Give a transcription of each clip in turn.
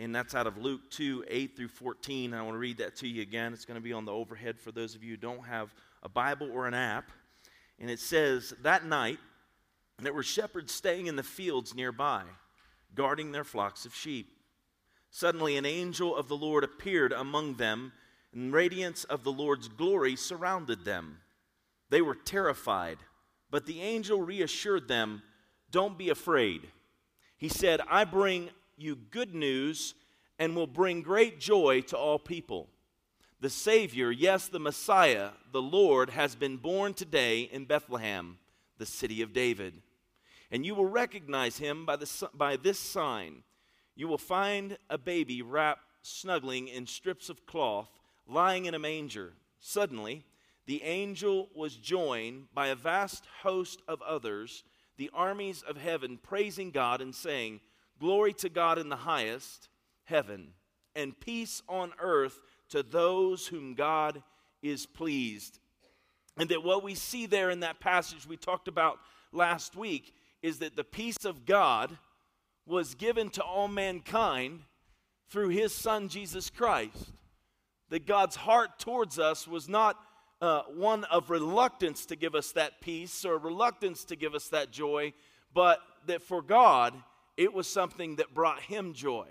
and that's out of Luke 2 8 through 14. I want to read that to you again. It's going to be on the overhead for those of you who don't have a Bible or an app. And it says, That night, there were shepherds staying in the fields nearby, guarding their flocks of sheep. Suddenly, an angel of the Lord appeared among them, and radiance of the Lord's glory surrounded them. They were terrified, but the angel reassured them Don't be afraid. He said, I bring you good news and will bring great joy to all people. The Savior, yes, the Messiah, the Lord, has been born today in Bethlehem, the city of David. And you will recognize him by, the, by this sign. You will find a baby wrapped, snuggling in strips of cloth, lying in a manger. Suddenly, the angel was joined by a vast host of others, the armies of heaven, praising God and saying, Glory to God in the highest heaven, and peace on earth to those whom God is pleased. And that what we see there in that passage we talked about last week is that the peace of God was given to all mankind through his son Jesus Christ. That God's heart towards us was not uh, one of reluctance to give us that peace or reluctance to give us that joy, but that for God, it was something that brought him joy.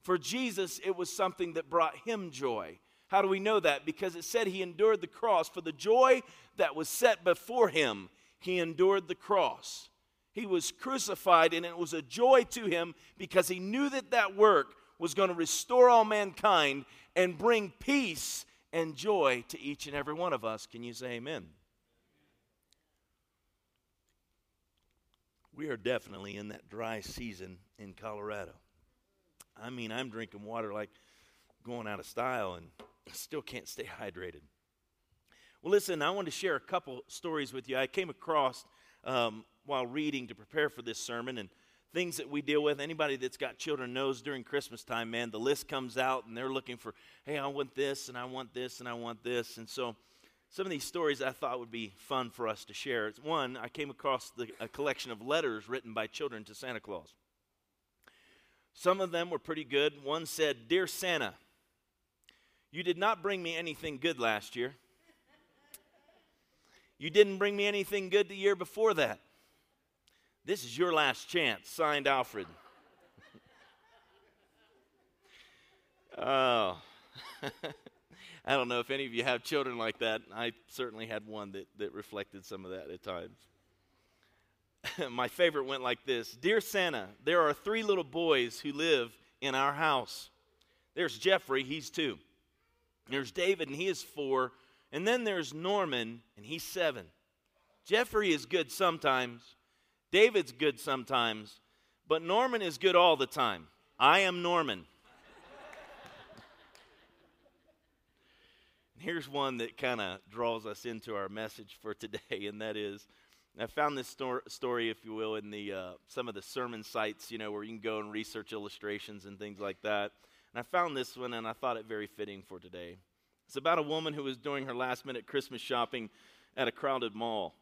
For Jesus, it was something that brought him joy. How do we know that? Because it said he endured the cross. For the joy that was set before him, he endured the cross. He was crucified, and it was a joy to him because he knew that that work was going to restore all mankind and bring peace and joy to each and every one of us. Can you say amen? We are definitely in that dry season in Colorado. I mean, I'm drinking water like going out of style and still can't stay hydrated. Well, listen, I want to share a couple stories with you. I came across um, while reading to prepare for this sermon and things that we deal with. Anybody that's got children knows during Christmas time, man, the list comes out and they're looking for, hey, I want this and I want this and I want this. And so some of these stories I thought would be fun for us to share. One, I came across the, a collection of letters written by children to Santa Claus. Some of them were pretty good. One said, Dear Santa, you did not bring me anything good last year. You didn't bring me anything good the year before that. This is your last chance. Signed, Alfred. oh. I don't know if any of you have children like that. I certainly had one that, that reflected some of that at times. My favorite went like this Dear Santa, there are three little boys who live in our house. There's Jeffrey, he's two. There's David, and he is four. And then there's Norman, and he's seven. Jeffrey is good sometimes, David's good sometimes, but Norman is good all the time. I am Norman. Here's one that kind of draws us into our message for today, and that is I found this stor- story, if you will, in the uh, some of the sermon sites, you know, where you can go and research illustrations and things like that. And I found this one, and I thought it very fitting for today. It's about a woman who was doing her last minute Christmas shopping at a crowded mall.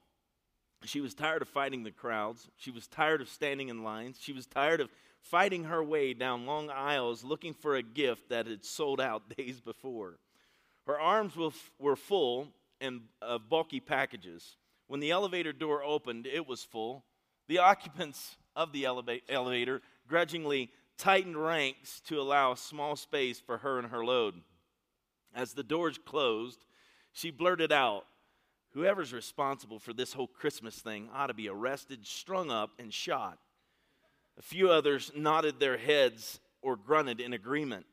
She was tired of fighting the crowds. She was tired of standing in lines. She was tired of fighting her way down long aisles looking for a gift that had sold out days before. Her arms were full and of bulky packages. When the elevator door opened, it was full. The occupants of the eleva- elevator grudgingly tightened ranks to allow a small space for her and her load. As the doors closed, she blurted out, Whoever's responsible for this whole Christmas thing ought to be arrested, strung up, and shot. A few others nodded their heads or grunted in agreement.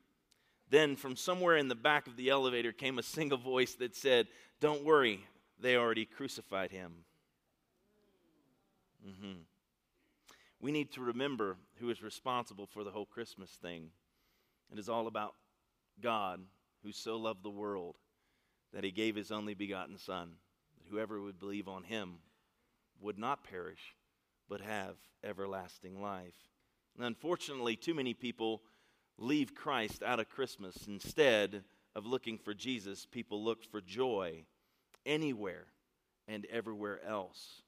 Then, from somewhere in the back of the elevator, came a single voice that said, Don't worry, they already crucified him. Mm-hmm. We need to remember who is responsible for the whole Christmas thing. It is all about God, who so loved the world that he gave his only begotten Son that whoever would believe on him would not perish, but have everlasting life. And unfortunately, too many people leave Christ out of Christmas. Instead of looking for Jesus, people look for joy anywhere and everywhere else.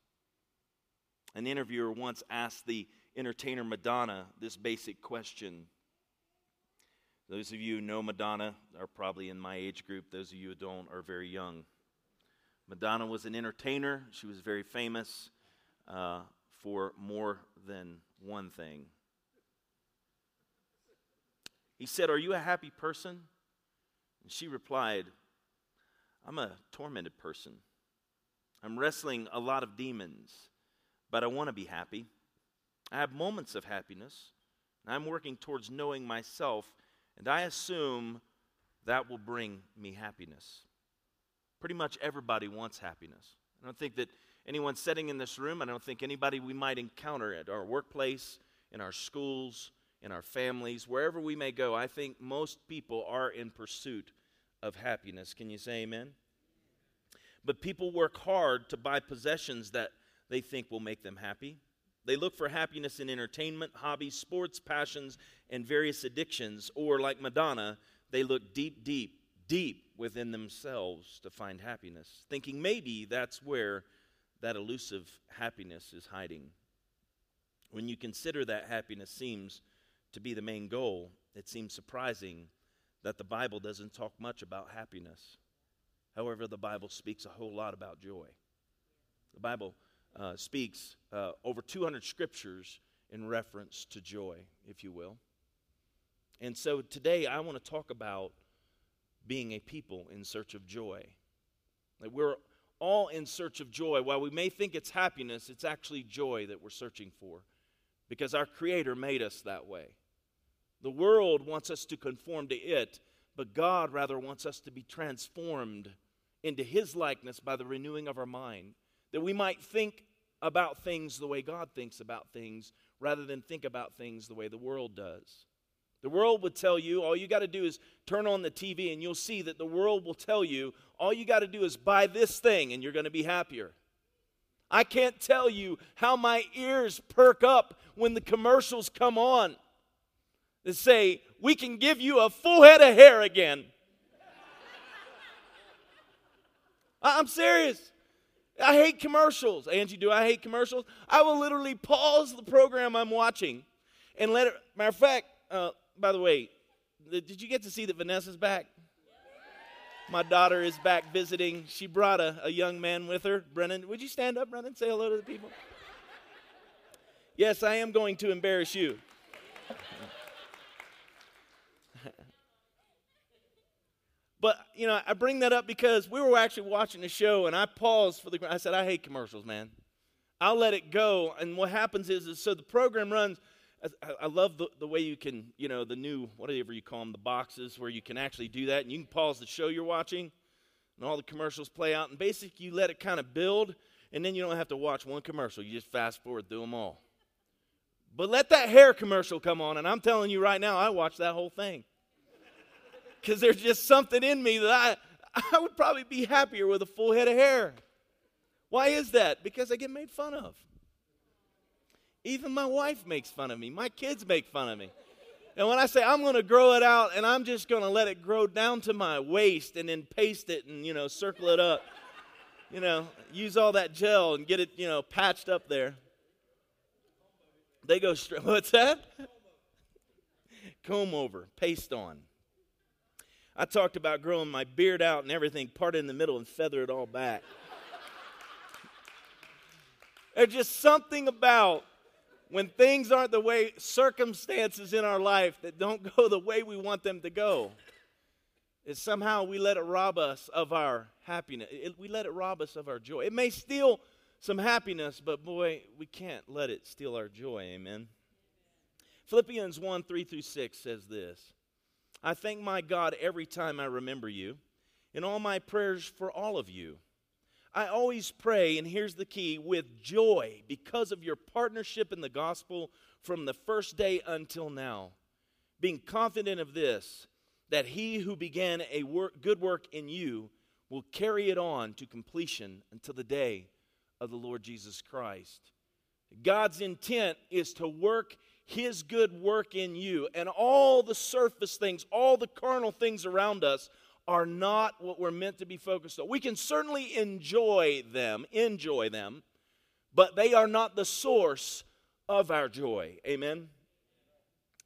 An interviewer once asked the entertainer Madonna this basic question Those of you who know Madonna are probably in my age group. Those of you who don't are very young. Madonna was an entertainer. She was very famous uh, for more than one thing. He said, Are you a happy person? And she replied, I'm a tormented person. I'm wrestling a lot of demons, but I want to be happy. I have moments of happiness. I'm working towards knowing myself, and I assume that will bring me happiness. Pretty much everybody wants happiness. I don't think that anyone sitting in this room, I don't think anybody we might encounter at our workplace, in our schools, in our families, wherever we may go, I think most people are in pursuit of happiness. Can you say amen? But people work hard to buy possessions that they think will make them happy. They look for happiness in entertainment, hobbies, sports, passions, and various addictions. Or, like Madonna, they look deep, deep, deep within themselves to find happiness, thinking maybe that's where that elusive happiness is hiding. When you consider that happiness seems to be the main goal, it seems surprising that the Bible doesn't talk much about happiness. However, the Bible speaks a whole lot about joy. The Bible uh, speaks uh, over 200 scriptures in reference to joy, if you will. And so today I want to talk about being a people in search of joy. We're all in search of joy. While we may think it's happiness, it's actually joy that we're searching for because our Creator made us that way. The world wants us to conform to it, but God rather wants us to be transformed into His likeness by the renewing of our mind, that we might think about things the way God thinks about things rather than think about things the way the world does. The world would tell you all you got to do is turn on the TV and you'll see that the world will tell you all you got to do is buy this thing and you're going to be happier. I can't tell you how my ears perk up when the commercials come on that say, We can give you a full head of hair again. I'm serious. I hate commercials. Angie, do I hate commercials? I will literally pause the program I'm watching and let it. Matter of fact, uh, by the way, did you get to see that Vanessa's back? My daughter is back visiting. She brought a, a young man with her. Brennan, would you stand up, Brennan? Say hello to the people. Yes, I am going to embarrass you. But, you know, I bring that up because we were actually watching the show and I paused for the, I said, I hate commercials, man. I'll let it go. And what happens is, is so the program runs. I, I love the, the way you can, you know, the new, whatever you call them, the boxes where you can actually do that. And you can pause the show you're watching and all the commercials play out. And basically, you let it kind of build and then you don't have to watch one commercial. You just fast forward through them all. But let that hair commercial come on. And I'm telling you right now, I watched that whole thing because there's just something in me that I, I would probably be happier with a full head of hair. Why is that? Because I get made fun of. Even my wife makes fun of me. My kids make fun of me. And when I say I'm going to grow it out and I'm just going to let it grow down to my waist and then paste it and, you know, circle it up, you know, use all that gel and get it, you know, patched up there. They go straight. What's that? Comb over, paste on. I talked about growing my beard out and everything, part in the middle and feather it all back. There's just something about when things aren't the way circumstances in our life that don't go the way we want them to go. Is somehow we let it rob us of our happiness. It, we let it rob us of our joy. It may steal some happiness, but boy, we can't let it steal our joy. Amen. Philippians 1 3 through 6 says this I thank my God every time I remember you in all my prayers for all of you. I always pray, and here's the key, with joy because of your partnership in the gospel from the first day until now. Being confident of this, that he who began a work, good work in you will carry it on to completion until the day of the Lord Jesus Christ. God's intent is to work his good work in you. And all the surface things, all the carnal things around us are not what we're meant to be focused on. We can certainly enjoy them, enjoy them, but they are not the source of our joy. Amen.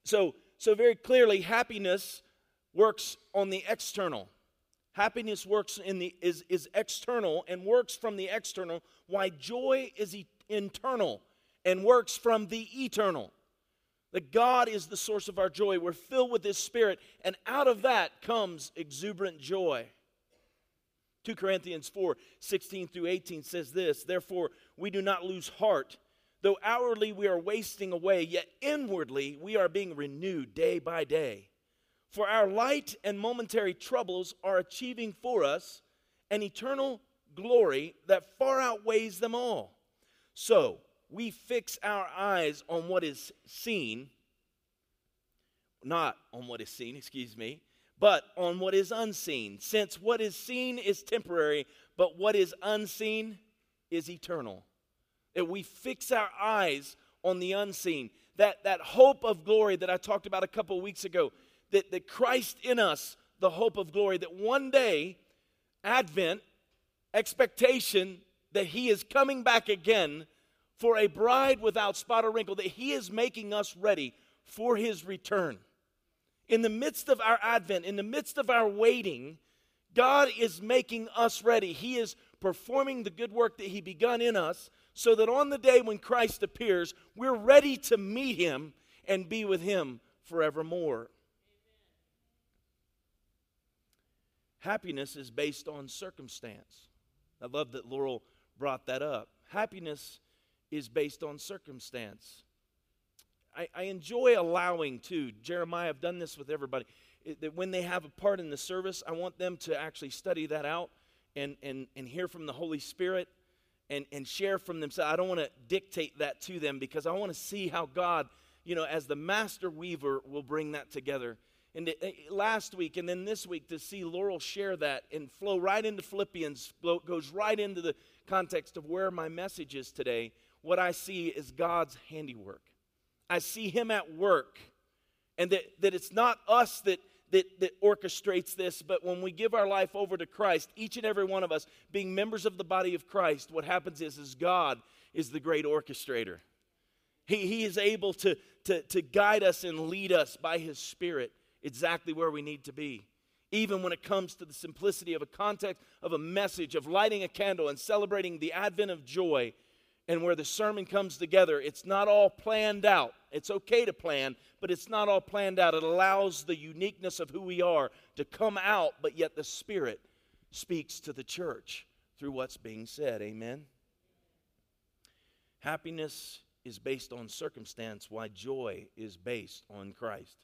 So, so very clearly, happiness works on the external. Happiness works in the is, is external and works from the external, why joy is e- internal and works from the eternal. That God is the source of our joy. We're filled with His Spirit, and out of that comes exuberant joy. 2 Corinthians 4 16 through 18 says this Therefore, we do not lose heart. Though outwardly we are wasting away, yet inwardly we are being renewed day by day. For our light and momentary troubles are achieving for us an eternal glory that far outweighs them all. So we fix our eyes on what is seen, not on what is seen, excuse me, but on what is unseen. Since what is seen is temporary, but what is unseen is eternal. That we fix our eyes on the unseen. That, that hope of glory that I talked about a couple weeks ago that, that Christ in us, the hope of glory, that one day, Advent, expectation that He is coming back again for a bride without spot or wrinkle, that He is making us ready for His return. In the midst of our Advent, in the midst of our waiting, God is making us ready. He is performing the good work that He begun in us so that on the day when Christ appears, we're ready to meet Him and be with Him forevermore. Happiness is based on circumstance. I love that Laurel brought that up. Happiness is based on circumstance. I, I enjoy allowing, too, Jeremiah, I've done this with everybody, that when they have a part in the service, I want them to actually study that out and, and, and hear from the Holy Spirit and, and share from themselves. I don't want to dictate that to them because I want to see how God, you know, as the master weaver, will bring that together and uh, last week and then this week to see Laurel share that and flow right into Philippians, goes right into the context of where my message is today. What I see is God's handiwork. I see Him at work, and that, that it's not us that, that, that orchestrates this, but when we give our life over to Christ, each and every one of us being members of the body of Christ, what happens is, is God is the great orchestrator. He, he is able to, to, to guide us and lead us by His Spirit exactly where we need to be. Even when it comes to the simplicity of a context of a message, of lighting a candle and celebrating the advent of joy, and where the sermon comes together, it's not all planned out. It's okay to plan, but it's not all planned out. It allows the uniqueness of who we are to come out, but yet the Spirit speaks to the church through what's being said. Amen. Happiness is based on circumstance, while joy is based on Christ.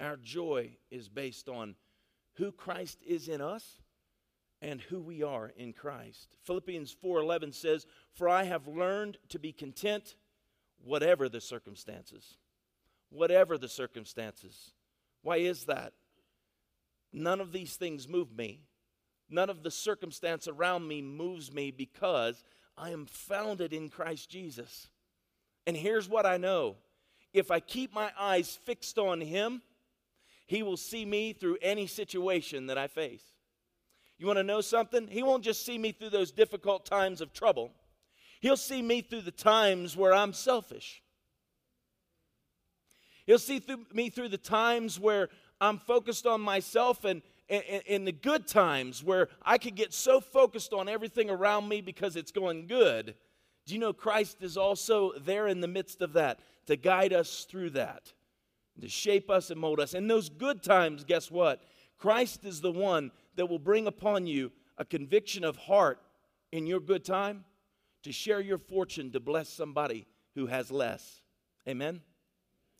Our joy is based on who Christ is in us and who we are in Christ. Philippians 4:11 says, "For I have learned to be content whatever the circumstances." Whatever the circumstances. Why is that? None of these things move me. None of the circumstance around me moves me because I am founded in Christ Jesus. And here's what I know if I keep my eyes fixed on Him, he will see me through any situation that I face. You want to know something? He won't just see me through those difficult times of trouble, He'll see me through the times where I'm selfish. He'll see through me through the times where I'm focused on myself and in the good times where I could get so focused on everything around me because it's going good. Do you know Christ is also there in the midst of that to guide us through that? to shape us and mold us. In those good times, guess what? Christ is the one that will bring upon you a conviction of heart in your good time to share your fortune to bless somebody who has less. Amen?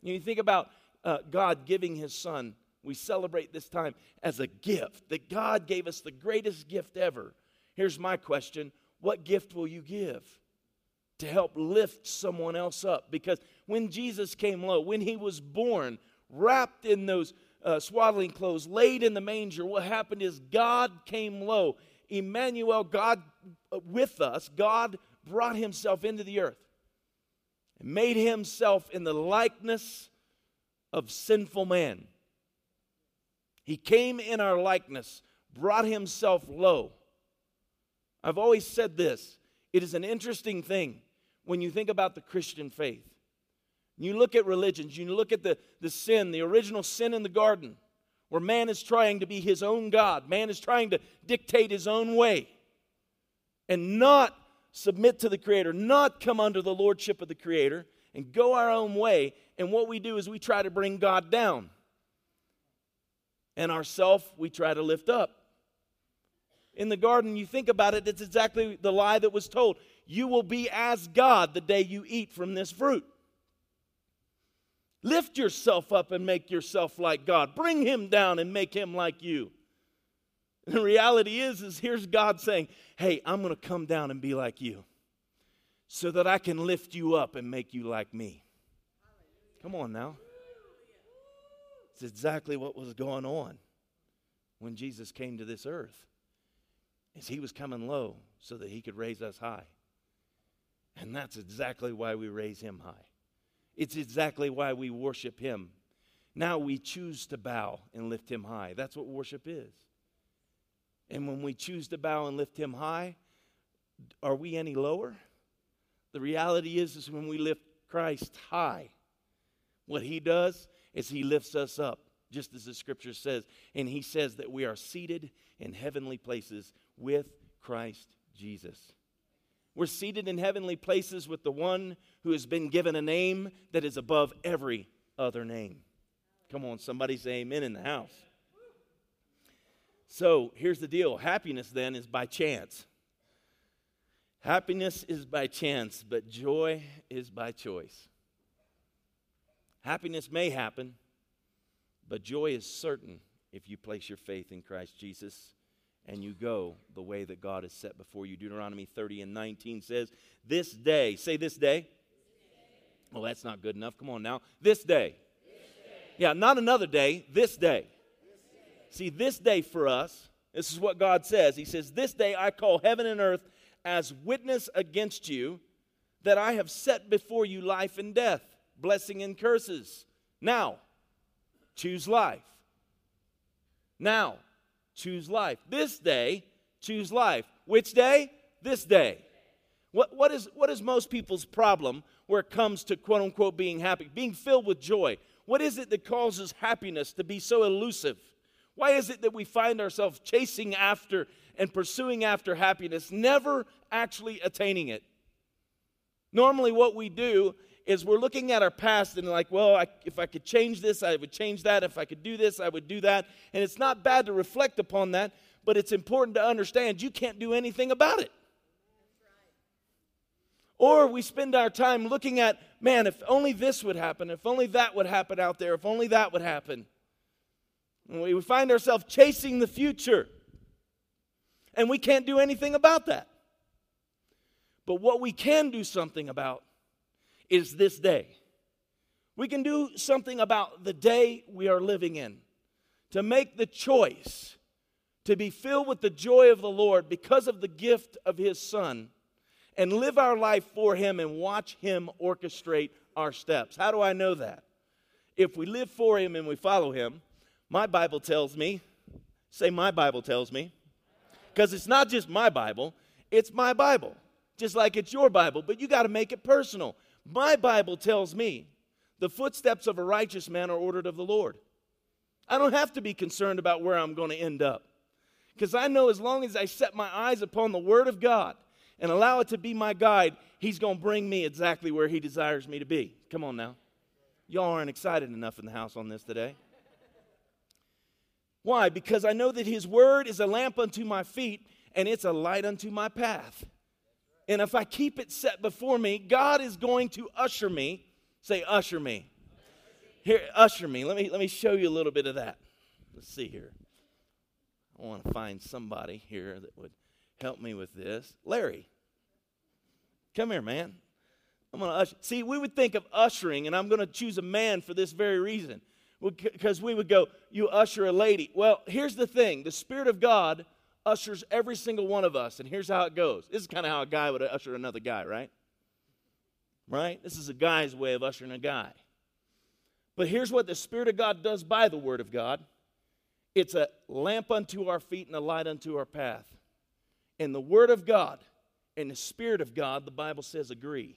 You think about uh, God giving his son. We celebrate this time as a gift, that God gave us the greatest gift ever. Here's my question What gift will you give? to help lift someone else up. Because when Jesus came low, when he was born, wrapped in those uh, swaddling clothes, laid in the manger, what happened is God came low. Emmanuel, God uh, with us, God brought himself into the earth and made himself in the likeness of sinful man. He came in our likeness, brought himself low. I've always said this it is an interesting thing when you think about the Christian faith. You look at religions, you look at the, the sin, the original sin in the garden, where man is trying to be his own God, man is trying to dictate his own way, and not submit to the Creator, not come under the lordship of the Creator, and go our own way. And what we do is we try to bring God down. And ourself, we try to lift up. In the garden, you think about it, it's exactly the lie that was told. You will be as God the day you eat from this fruit. Lift yourself up and make yourself like God. Bring him down and make him like you. The reality is, is here's God saying, Hey, I'm going to come down and be like you so that I can lift you up and make you like me. Come on now. It's exactly what was going on when Jesus came to this earth. Is he was coming low so that he could raise us high. And that's exactly why we raise him high. It's exactly why we worship him. Now we choose to bow and lift him high. That's what worship is. And when we choose to bow and lift him high, are we any lower? The reality is, is when we lift Christ high, what he does is he lifts us up, just as the scripture says. And he says that we are seated in heavenly places with Christ Jesus. We're seated in heavenly places with the one who has been given a name that is above every other name. Come on, somebody say amen in the house. So here's the deal happiness then is by chance. Happiness is by chance, but joy is by choice. Happiness may happen, but joy is certain if you place your faith in Christ Jesus and you go the way that God has set before you. Deuteronomy 30 and 19 says, This day, say this day. Well, that's not good enough. Come on now. This day. This day. Yeah, not another day, this day. See, this day for us, this is what God says. He says, This day I call heaven and earth as witness against you that I have set before you life and death, blessing and curses. Now, choose life. Now, choose life. This day, choose life. Which day? This day. What, what, is, what is most people's problem where it comes to quote unquote being happy? Being filled with joy. What is it that causes happiness to be so elusive? Why is it that we find ourselves chasing after and pursuing after happiness, never actually attaining it? Normally, what we do is we're looking at our past and like, well, I, if I could change this, I would change that. If I could do this, I would do that. And it's not bad to reflect upon that, but it's important to understand you can't do anything about it. Or we spend our time looking at, man, if only this would happen, if only that would happen out there, if only that would happen. We find ourselves chasing the future. And we can't do anything about that. But what we can do something about is this day. We can do something about the day we are living in. To make the choice to be filled with the joy of the Lord because of the gift of His Son and live our life for Him and watch Him orchestrate our steps. How do I know that? If we live for Him and we follow Him, my Bible tells me, say, my Bible tells me, because it's not just my Bible, it's my Bible, just like it's your Bible, but you got to make it personal. My Bible tells me the footsteps of a righteous man are ordered of the Lord. I don't have to be concerned about where I'm going to end up. Because I know as long as I set my eyes upon the Word of God and allow it to be my guide, He's going to bring me exactly where He desires me to be. Come on now. Y'all aren't excited enough in the house on this today. Why? Because I know that His word is a lamp unto my feet and it's a light unto my path. And if I keep it set before me, God is going to usher me. Say, usher me. Here, usher me. Let me let me show you a little bit of that. Let's see here. I want to find somebody here that would help me with this. Larry, come here, man. I'm going to usher. See, we would think of ushering, and I'm going to choose a man for this very reason because we would go, You usher a lady. Well, here's the thing the Spirit of God ushers every single one of us, and here's how it goes. This is kind of how a guy would usher another guy, right? Right? This is a guy's way of ushering a guy. But here's what the Spirit of God does by the Word of God it's a lamp unto our feet and a light unto our path. And the Word of God and the Spirit of God, the Bible says, agree.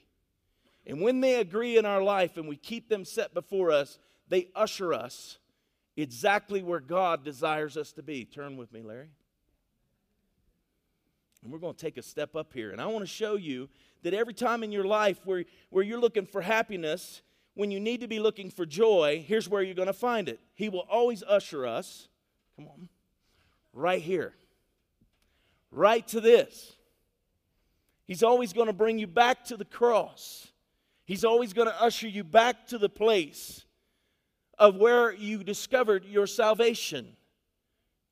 And when they agree in our life and we keep them set before us, they usher us exactly where God desires us to be. Turn with me, Larry. And we're going to take a step up here. And I want to show you that every time in your life where, where you're looking for happiness, when you need to be looking for joy, here's where you're going to find it. He will always usher us, come on, right here, right to this. He's always going to bring you back to the cross. He's always going to usher you back to the place of where you discovered your salvation.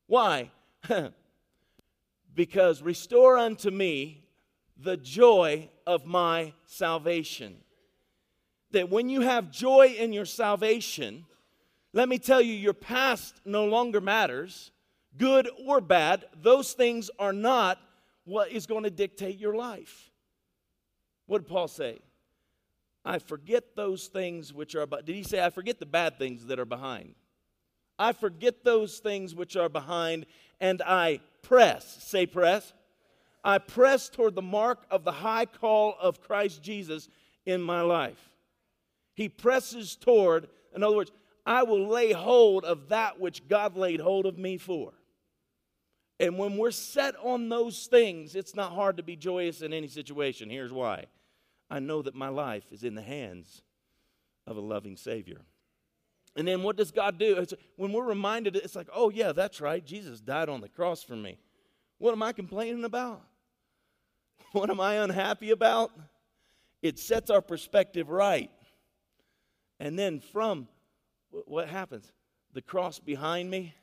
Why? because restore unto me the joy of my salvation. That when you have joy in your salvation, let me tell you, your past no longer matters, good or bad. Those things are not what is going to dictate your life. What did Paul say? I forget those things which are, did he say, I forget the bad things that are behind? I forget those things which are behind and I press. Say, press. I press toward the mark of the high call of Christ Jesus in my life. He presses toward, in other words, I will lay hold of that which God laid hold of me for. And when we're set on those things, it's not hard to be joyous in any situation. Here's why I know that my life is in the hands of a loving Savior. And then what does God do? It's, when we're reminded, it's like, oh, yeah, that's right. Jesus died on the cross for me. What am I complaining about? What am I unhappy about? It sets our perspective right. And then from what happens? The cross behind me,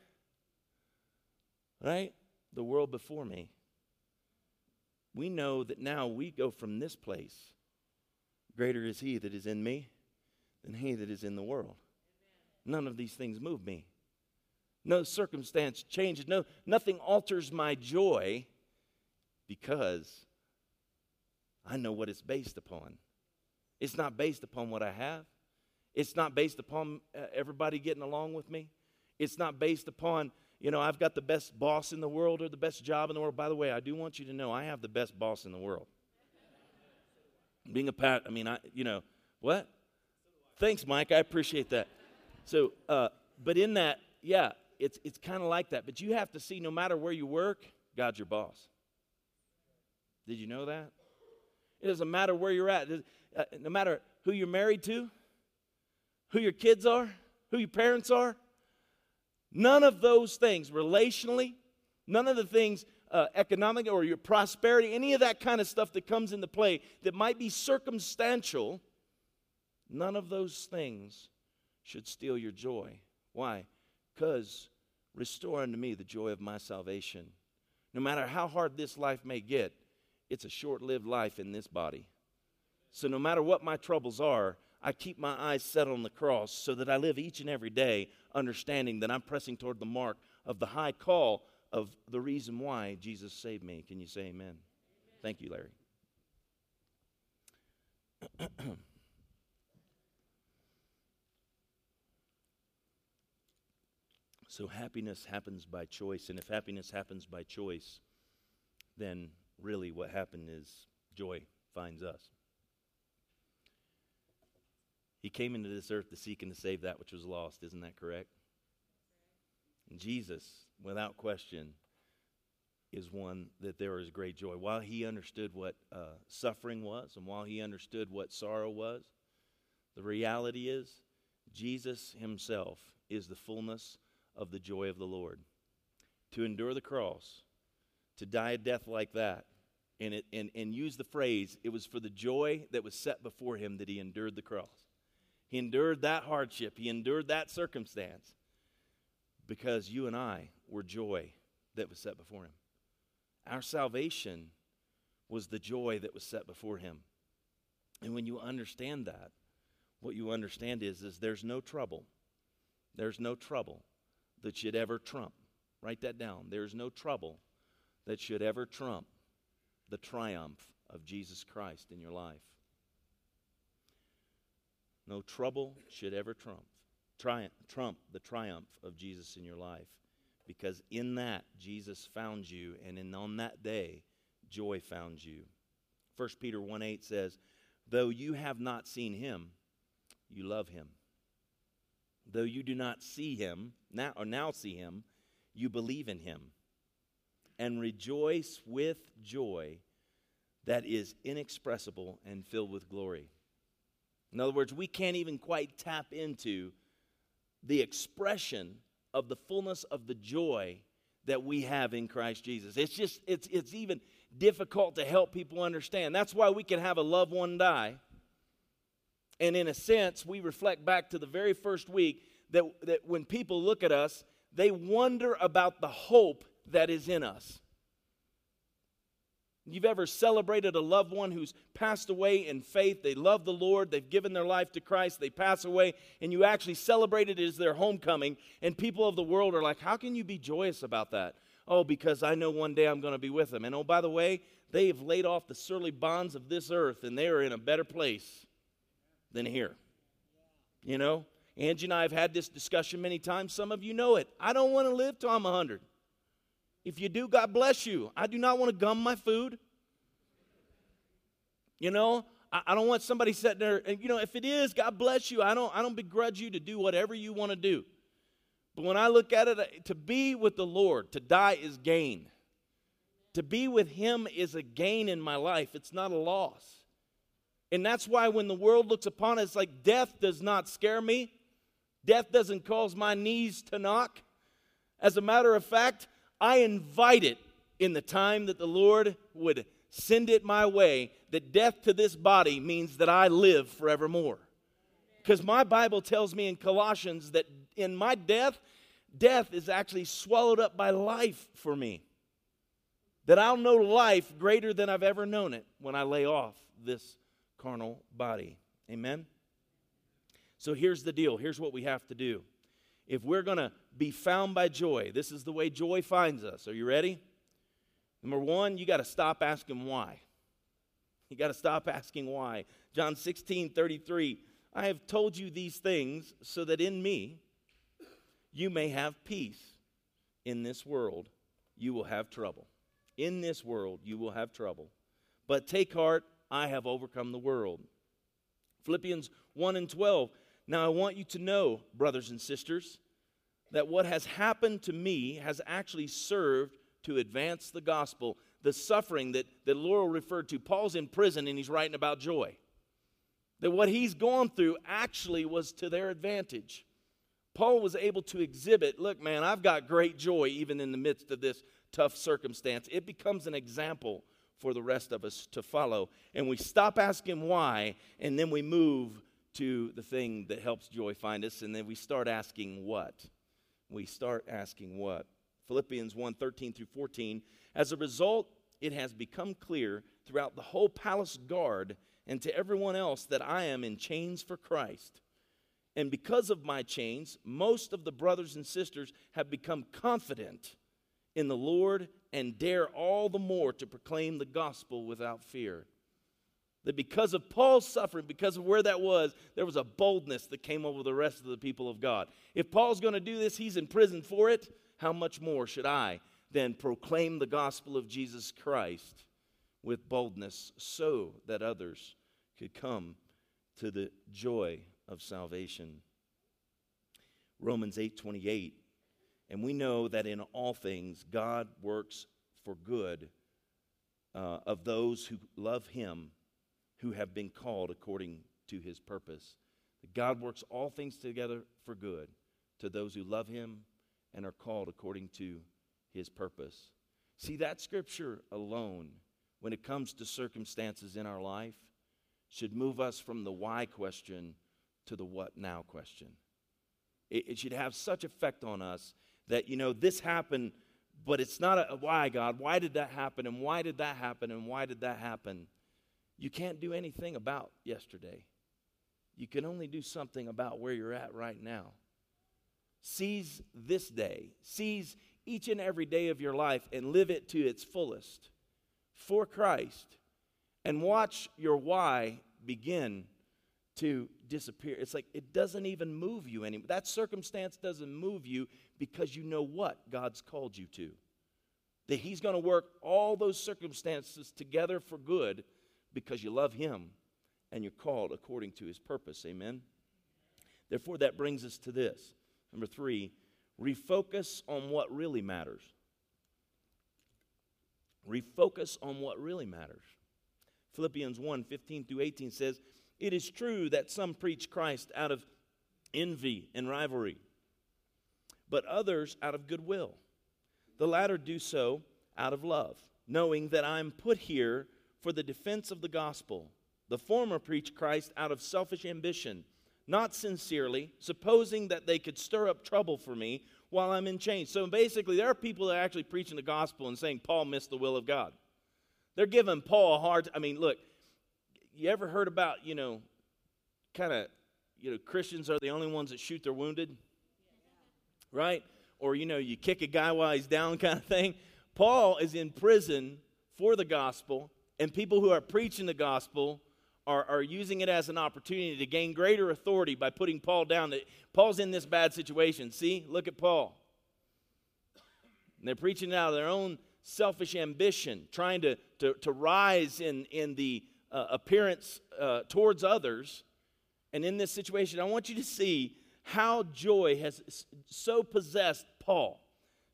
right? The world before me. We know that now we go from this place. Greater is He that is in me than He that is in the world. None of these things move me. No circumstance changes. No, nothing alters my joy because I know what it's based upon. It's not based upon what I have. It's not based upon uh, everybody getting along with me. It's not based upon, you know, I've got the best boss in the world or the best job in the world. By the way, I do want you to know I have the best boss in the world. Being a pat, I mean, I, you know, what? Thanks, Mike. I appreciate that. So, uh, but in that, yeah, it's, it's kind of like that. But you have to see no matter where you work, God's your boss. Did you know that? It doesn't matter where you're at, uh, no matter who you're married to, who your kids are, who your parents are. None of those things, relationally, none of the things uh, economic or your prosperity, any of that kind of stuff that comes into play that might be circumstantial, none of those things should steal your joy. Why? Because restore unto me the joy of my salvation. No matter how hard this life may get, it's a short lived life in this body. So, no matter what my troubles are, I keep my eyes set on the cross so that I live each and every day understanding that I'm pressing toward the mark of the high call of the reason why Jesus saved me. Can you say amen? amen. Thank you, Larry. So happiness happens by choice. And if happiness happens by choice, then really what happened is joy finds us. He came into this earth to seek and to save that which was lost. Isn't that correct? And Jesus, without question, is one that there is great joy. While he understood what uh, suffering was and while he understood what sorrow was, the reality is Jesus himself is the fullness of the joy of the Lord. To endure the cross, to die a death like that, and, it, and, and use the phrase, it was for the joy that was set before him that he endured the cross. He endured that hardship, he endured that circumstance because you and I were joy that was set before him. Our salvation was the joy that was set before him. And when you understand that, what you understand is, is there's no trouble. There's no trouble that should ever trump. Write that down. There's no trouble that should ever trump the triumph of Jesus Christ in your life. No trouble should ever trump, tri- trump the triumph of Jesus in your life. Because in that, Jesus found you, and in, on that day, joy found you. 1 Peter 1 8 says, Though you have not seen him, you love him. Though you do not see him now or now see him, you believe in him and rejoice with joy that is inexpressible and filled with glory. In other words, we can't even quite tap into the expression of the fullness of the joy that we have in Christ Jesus. It's just, it's, it's even difficult to help people understand. That's why we can have a loved one die. And in a sense, we reflect back to the very first week that, that when people look at us, they wonder about the hope that is in us. You've ever celebrated a loved one who's passed away in faith, they love the Lord, they've given their life to Christ, they pass away, and you actually celebrate it as their homecoming, and people of the world are like, How can you be joyous about that? Oh, because I know one day I'm going to be with them. And oh, by the way, they have laid off the surly bonds of this earth, and they are in a better place than here. You know? Angie and I have had this discussion many times. Some of you know it. I don't want to live till I'm 100. If you do, God bless you. I do not want to gum my food. You know, I, I don't want somebody sitting there, and you know, if it is, God bless you. I don't, I don't begrudge you to do whatever you want to do. But when I look at it, uh, to be with the Lord, to die is gain. To be with Him is a gain in my life, it's not a loss. And that's why when the world looks upon us, like death does not scare me, death doesn't cause my knees to knock. As a matter of fact, I invite it in the time that the Lord would send it my way that death to this body means that I live forevermore. Because my Bible tells me in Colossians that in my death, death is actually swallowed up by life for me. That I'll know life greater than I've ever known it when I lay off this carnal body. Amen? So here's the deal. Here's what we have to do if we're going to be found by joy, this is the way joy finds us. Are you ready? Number one, you got to stop asking why. You got to stop asking why. John 16, 33. I have told you these things so that in me you may have peace. In this world you will have trouble. In this world you will have trouble. But take heart, I have overcome the world. Philippians 1 and 12. Now, I want you to know, brothers and sisters, that what has happened to me has actually served to advance the gospel. The suffering that, that Laurel referred to, Paul's in prison and he's writing about joy. That what he's gone through actually was to their advantage. Paul was able to exhibit look, man, I've got great joy even in the midst of this tough circumstance. It becomes an example for the rest of us to follow. And we stop asking why, and then we move to the thing that helps joy find us, and then we start asking what. We start asking what. Philippians 1 13 through 14. As a result, it has become clear throughout the whole palace guard and to everyone else that I am in chains for Christ. And because of my chains, most of the brothers and sisters have become confident in the Lord and dare all the more to proclaim the gospel without fear. That because of Paul's suffering, because of where that was, there was a boldness that came over the rest of the people of God. If Paul's going to do this, he's in prison for it. How much more should I then proclaim the gospel of Jesus Christ with boldness so that others could come to the joy of salvation? Romans 8 28. And we know that in all things God works for good uh, of those who love him who have been called according to his purpose. God works all things together for good to those who love him and are called according to his purpose. See, that scripture alone, when it comes to circumstances in our life, should move us from the why question to the what now question. It, it should have such effect on us that, you know, this happened, but it's not a why, God. Why did that happen? And why did that happen? And why did that happen? you can't do anything about yesterday. You can only do something about where you're at right now. Seize this day, seize each and every day of your life and live it to its fullest for Christ. And watch your why begin to disappear. It's like it doesn't even move you anymore. That circumstance doesn't move you because you know what God's called you to. That He's going to work all those circumstances together for good because you love Him and you're called according to His purpose. Amen? Therefore, that brings us to this. Number three, refocus on what really matters. Refocus on what really matters. Philippians 1 15 through 18 says, It is true that some preach Christ out of envy and rivalry, but others out of goodwill. The latter do so out of love, knowing that I am put here for the defense of the gospel. The former preach Christ out of selfish ambition, not sincerely, supposing that they could stir up trouble for me while I'm in chains. So basically, there are people that are actually preaching the gospel and saying Paul missed the will of God. They're giving Paul a hard. I mean, look, you ever heard about you know, kind of, you know, Christians are the only ones that shoot their wounded, right? Or you know, you kick a guy while he's down, kind of thing. Paul is in prison for the gospel, and people who are preaching the gospel are, are using it as an opportunity to gain greater authority by putting Paul down. That Paul's in this bad situation. See, look at Paul. And they're preaching out of their own selfish ambition, trying to, to, to rise in, in the uh, appearance uh, towards others. And in this situation, I want you to see how joy has so possessed Paul.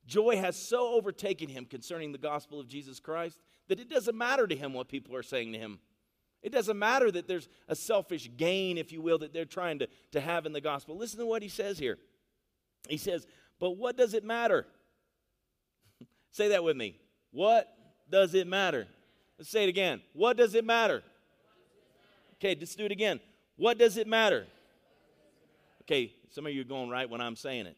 Joy has so overtaken him concerning the gospel of Jesus Christ that it doesn't matter to him what people are saying to him. It doesn't matter that there's a selfish gain, if you will, that they're trying to, to have in the gospel. Listen to what he says here. He says, But what does it matter? say that with me. What does it matter? Let's say it again. What does it matter? Okay, let's do it again. What does it matter? Okay, some of you are going right when I'm saying it.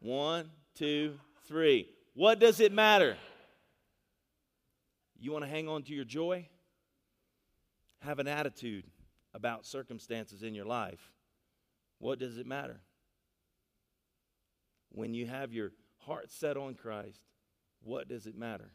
One, two, three. What does it matter? You want to hang on to your joy? Have an attitude about circumstances in your life. What does it matter? When you have your heart set on Christ, what does it matter?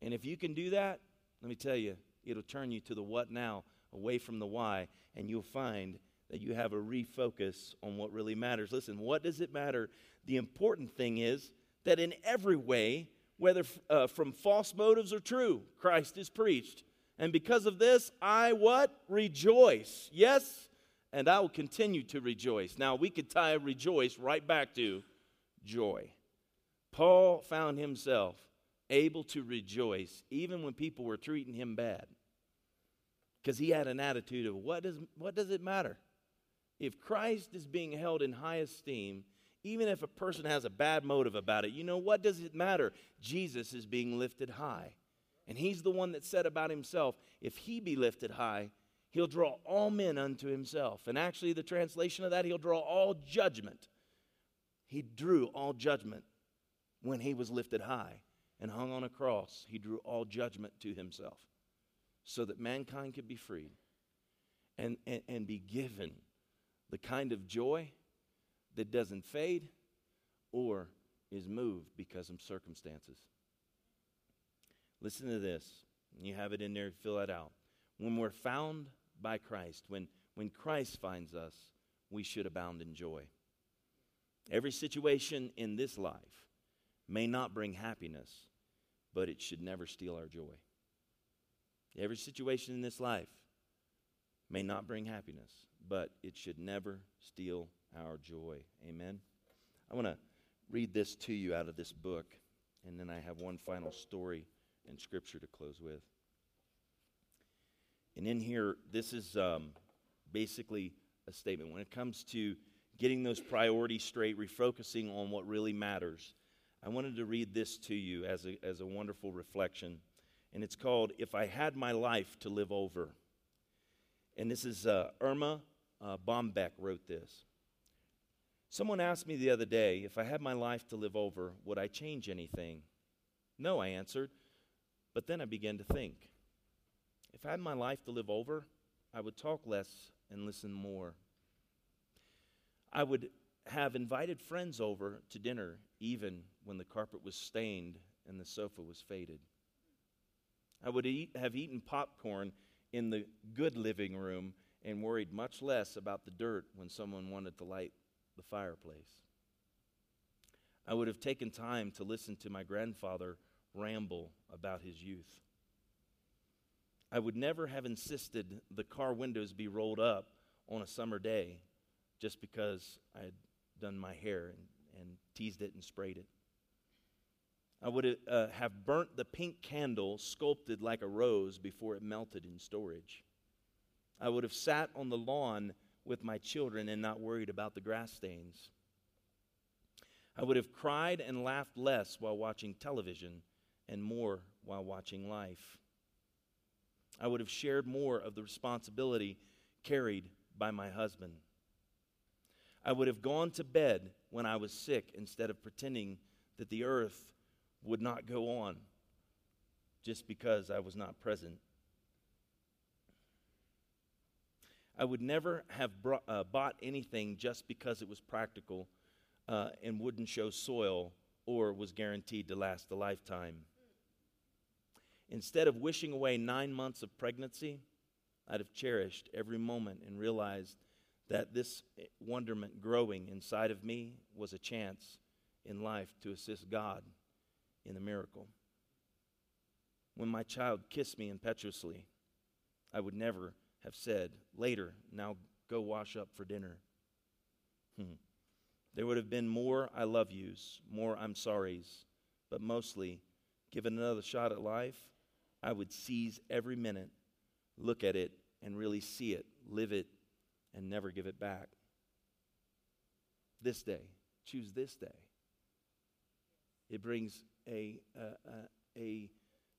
And if you can do that, let me tell you, it'll turn you to the what now, away from the why, and you'll find that you have a refocus on what really matters. Listen, what does it matter? The important thing is that in every way, whether uh, from false motives or true, Christ is preached. And because of this, I what? Rejoice. Yes, and I will continue to rejoice. Now, we could tie rejoice right back to joy. Paul found himself able to rejoice even when people were treating him bad because he had an attitude of what does, what does it matter? If Christ is being held in high esteem, even if a person has a bad motive about it, you know, what does it matter? Jesus is being lifted high. And he's the one that said about himself, if he be lifted high, he'll draw all men unto himself. And actually, the translation of that, he'll draw all judgment. He drew all judgment when he was lifted high and hung on a cross. He drew all judgment to himself so that mankind could be freed and, and, and be given the kind of joy that doesn't fade or is moved because of circumstances. Listen to this. You have it in there, fill that out. When we're found by Christ, when, when Christ finds us, we should abound in joy. Every situation in this life may not bring happiness, but it should never steal our joy. Every situation in this life may not bring happiness, but it should never steal our joy. Amen. I want to read this to you out of this book, and then I have one final story in Scripture to close with. And in here, this is um, basically a statement. When it comes to getting those priorities straight, refocusing on what really matters, I wanted to read this to you as a, as a wonderful reflection. And it's called If I Had My Life to Live Over. And this is uh, Erma uh, Bombeck wrote this. Someone asked me the other day if I had my life to live over, would I change anything? No, I answered. But then I began to think if I had my life to live over, I would talk less and listen more. I would have invited friends over to dinner even when the carpet was stained and the sofa was faded. I would eat, have eaten popcorn in the good living room and worried much less about the dirt when someone wanted to light the fireplace. I would have taken time to listen to my grandfather ramble about his youth. I would never have insisted the car windows be rolled up on a summer day just because I had done my hair and, and teased it and sprayed it. I would uh, have burnt the pink candle sculpted like a rose before it melted in storage. I would have sat on the lawn with my children and not worried about the grass stains. I would have cried and laughed less while watching television and more while watching life. I would have shared more of the responsibility carried by my husband. I would have gone to bed when I was sick instead of pretending that the earth would not go on just because I was not present. I would never have brought, uh, bought anything just because it was practical uh, and wouldn't show soil or was guaranteed to last a lifetime. Instead of wishing away nine months of pregnancy, I'd have cherished every moment and realized that this wonderment growing inside of me was a chance in life to assist God in the miracle. When my child kissed me impetuously, I would never have said, Later, now go wash up for dinner. Hmm. There would have been more I love yous, more I'm sorries, but mostly, given another shot at life, I would seize every minute, look at it, and really see it, live it, and never give it back. This day, choose this day. It brings a, a, a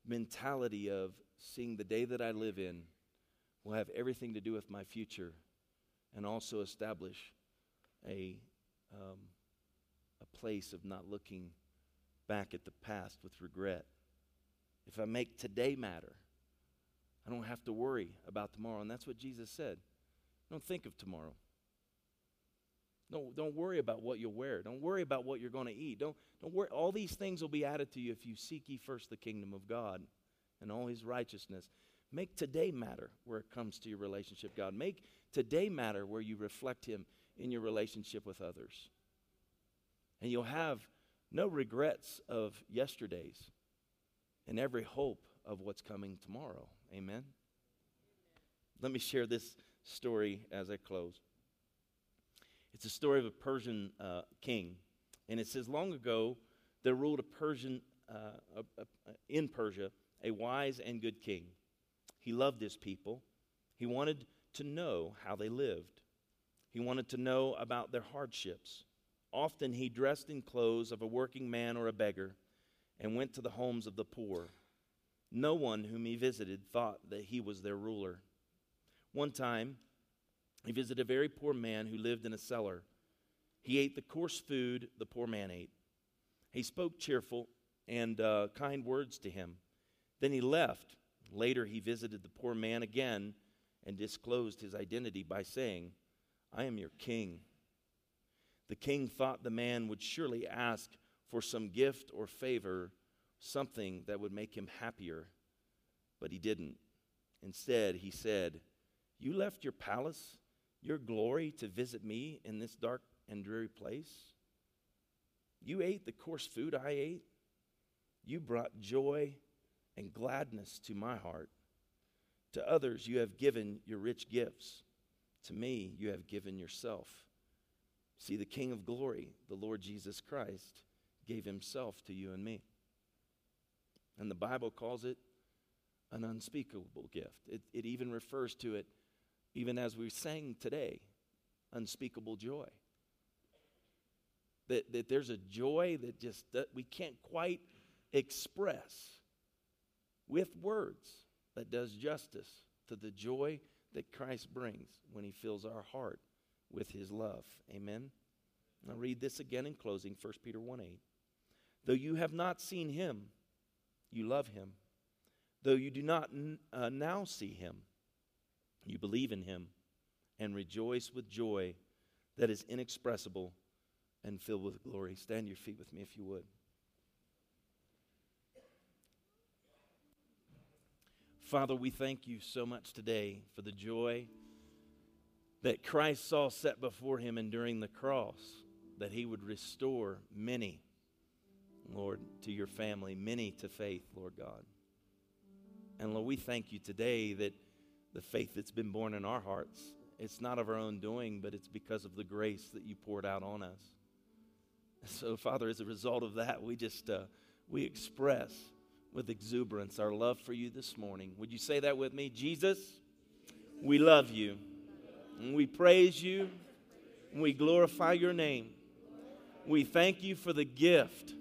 mentality of seeing the day that I live in will have everything to do with my future and also establish a um, a place of not looking back at the past with regret. If I make today matter, I don't have to worry about tomorrow. And that's what Jesus said. Don't think of tomorrow. Don't, don't worry about what you'll wear. Don't worry about what you're going to eat. Don't, don't worry. All these things will be added to you if you seek ye first the kingdom of God and all his righteousness. Make today matter where it comes to your relationship God. Make today matter where you reflect him in your relationship with others. And you'll have no regrets of yesterdays and every hope of what's coming tomorrow. Amen. Let me share this story as I close. It's a story of a Persian uh, king. And it says, Long ago, there ruled a Persian, uh, a, a, in Persia, a wise and good king. He loved his people. He wanted to know how they lived. He wanted to know about their hardships. Often he dressed in clothes of a working man or a beggar and went to the homes of the poor. No one whom he visited thought that he was their ruler. One time, he visited a very poor man who lived in a cellar. He ate the coarse food the poor man ate. He spoke cheerful and uh, kind words to him. Then he left. Later, he visited the poor man again and disclosed his identity by saying, I am your king. The king thought the man would surely ask for some gift or favor, something that would make him happier, but he didn't. Instead, he said, You left your palace, your glory, to visit me in this dark and dreary place? You ate the coarse food I ate. You brought joy and gladness to my heart. To others, you have given your rich gifts. To me, you have given yourself. See, the King of glory, the Lord Jesus Christ, gave himself to you and me. And the Bible calls it an unspeakable gift. It, it even refers to it, even as we sang today, unspeakable joy. That, that there's a joy that just that we can't quite express with words that does justice to the joy that Christ brings when he fills our heart with his love. Amen. I'll read this again in closing 1 Peter 1 8. Though you have not seen him, you love him. Though you do not uh, now see him, you believe in him and rejoice with joy that is inexpressible and filled with glory. Stand your feet with me if you would. Father, we thank you so much today for the joy that Christ saw set before him enduring the cross, that he would restore many, Lord, to your family, many to faith, Lord God. And Lord, we thank you today that the faith that's been born in our hearts it's not of our own doing, but it's because of the grace that you poured out on us. So, Father, as a result of that, we just uh, we express with exuberance our love for you this morning. Would you say that with me? Jesus, we love you. And we praise you. And we glorify your name. We thank you for the gift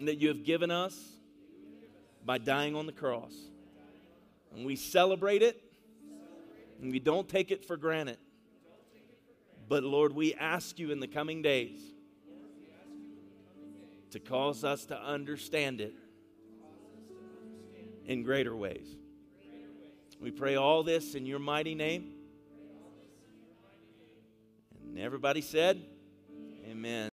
that you have given us by dying on the cross. And we celebrate it and we don't take it for granted. But Lord, we ask you in the coming days to cause us to understand it in greater ways. We pray all this in your mighty name. And everybody said, Amen.